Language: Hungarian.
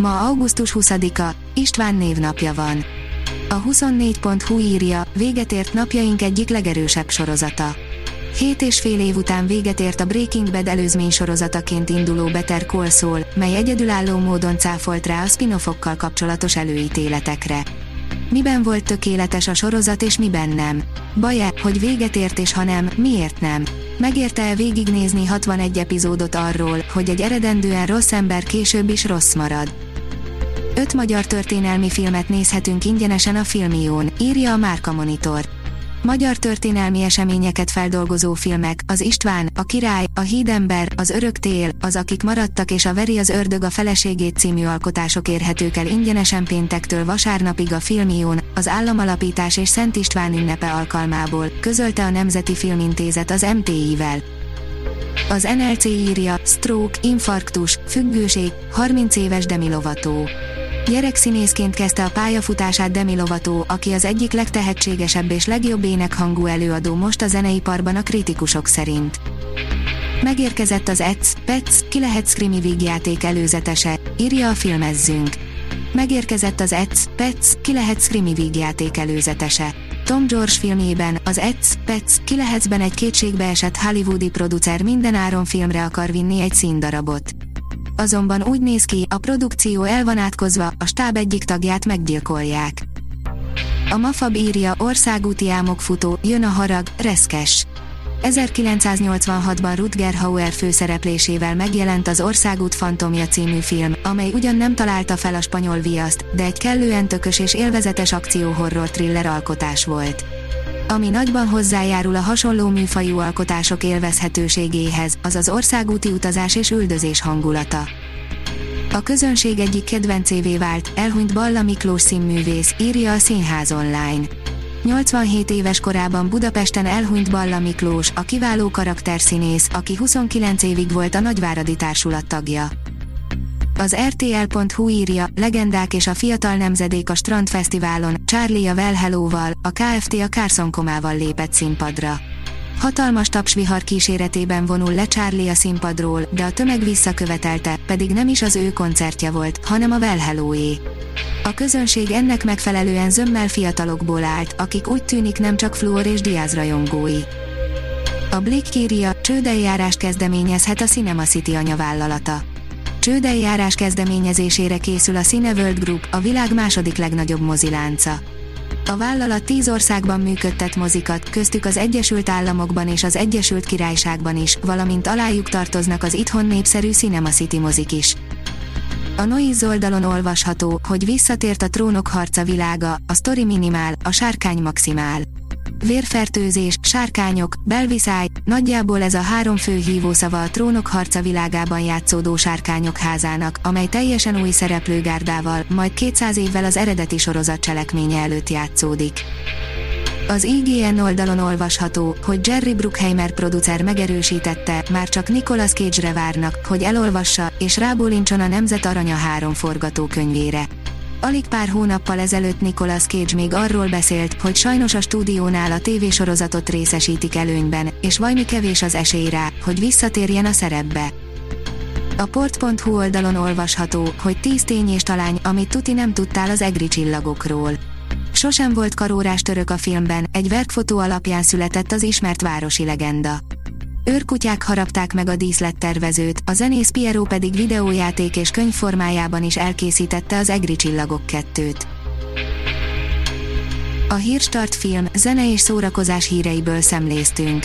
Ma augusztus 20-a, István névnapja van. A 24.hu írja, véget ért napjaink egyik legerősebb sorozata. Hét és fél év után véget ért a Breaking Bad előzmény sorozataként induló Better Call Saul, mely egyedülálló módon cáfolt rá a spin kapcsolatos előítéletekre. Miben volt tökéletes a sorozat és miben nem? Baj-e, hogy véget ért és ha nem, miért nem? Megérte-e végignézni 61 epizódot arról, hogy egy eredendően rossz ember később is rossz marad? Öt magyar történelmi filmet nézhetünk ingyenesen a Filmión, írja a Márka Monitor. Magyar történelmi eseményeket feldolgozó filmek, az István, a Király, a Hídember, az Örök Tél, az Akik maradtak és a Veri az Ördög a feleségét című alkotások érhetők el ingyenesen péntektől vasárnapig a Filmión, az Államalapítás és Szent István ünnepe alkalmából, közölte a Nemzeti Filmintézet az MTI-vel. Az NLC írja, stroke, infarktus, függőség, 30 éves Demi Lovató. Gyerekszínészként kezdte a pályafutását Demi Lovato, aki az egyik legtehetségesebb és legjobb énekhangú előadó most a zeneiparban a kritikusok szerint. Megérkezett az ETS, PETS, ki lehet Screamy vígjáték előzetese, írja a filmezzünk. Megérkezett az ETS, PETS, ki lehet Screamy vígjáték előzetese. Tom George filmjében, az ETS, PETS, ki lehetszben egy kétségbe esett hollywoodi producer minden áron filmre akar vinni egy színdarabot azonban úgy néz ki, a produkció el van átkozva, a stáb egyik tagját meggyilkolják. A Mafab írja, országúti álmok futó, jön a harag, reszkes. 1986-ban Rutger Hauer főszereplésével megjelent az Országút Fantomja című film, amely ugyan nem találta fel a spanyol viaszt, de egy kellően tökös és élvezetes akció-horror thriller alkotás volt ami nagyban hozzájárul a hasonló műfajú alkotások élvezhetőségéhez, az országúti utazás és üldözés hangulata. A közönség egyik kedvencévé vált, elhunyt Balla Miklós színművész, írja a Színház online. 87 éves korában Budapesten elhunyt Balla Miklós, a kiváló karakterszínész, aki 29 évig volt a Nagyváradi Társulat tagja. Az RTL.hu írja, legendák és a fiatal nemzedék a Strandfesztiválon, Charlie a Well a KFT a Carson Komával lépett színpadra. Hatalmas tapsvihar kíséretében vonul le Charlie a színpadról, de a tömeg visszakövetelte, pedig nem is az ő koncertje volt, hanem a Well. A közönség ennek megfelelően zömmel fiatalokból állt, akik úgy tűnik nem csak Fluor és Diaz rajongói. A Blick írja, csődeljárást kezdeményezhet a Cinema City anyavállalata Csődeljárás kezdeményezésére készül a Cineworld Group, a világ második legnagyobb mozilánca. A vállalat tíz országban működtet mozikat, köztük az Egyesült Államokban és az Egyesült Királyságban is, valamint alájuk tartoznak az itthon népszerű Cinema City mozik is. A Noiz oldalon olvasható, hogy visszatért a trónok harca világa, a sztori minimál, a sárkány maximál vérfertőzés, sárkányok, belviszály, nagyjából ez a három fő hívószava a trónok harca világában játszódó sárkányok házának, amely teljesen új szereplőgárdával, majd 200 évvel az eredeti sorozat cselekménye előtt játszódik. Az IGN oldalon olvasható, hogy Jerry Bruckheimer producer megerősítette, már csak Nicolas Cage-re várnak, hogy elolvassa, és rábólincson a Nemzet Aranya három forgatókönyvére. Alig pár hónappal ezelőtt Nicolas Cage még arról beszélt, hogy sajnos a stúdiónál a tévésorozatot részesítik előnyben, és vajmi kevés az esély rá, hogy visszatérjen a szerepbe. A port.hu oldalon olvasható, hogy 10 tény és talány, amit tuti nem tudtál az egri csillagokról. Sosem volt karórás török a filmben, egy verkfotó alapján született az ismert városi legenda. Őrkutyák harapták meg a díszlettervezőt, a zenész Piero pedig videójáték és könyv formájában is elkészítette az Egri Csillagok 2-t. A Hírstart film, zene és szórakozás híreiből szemléztünk.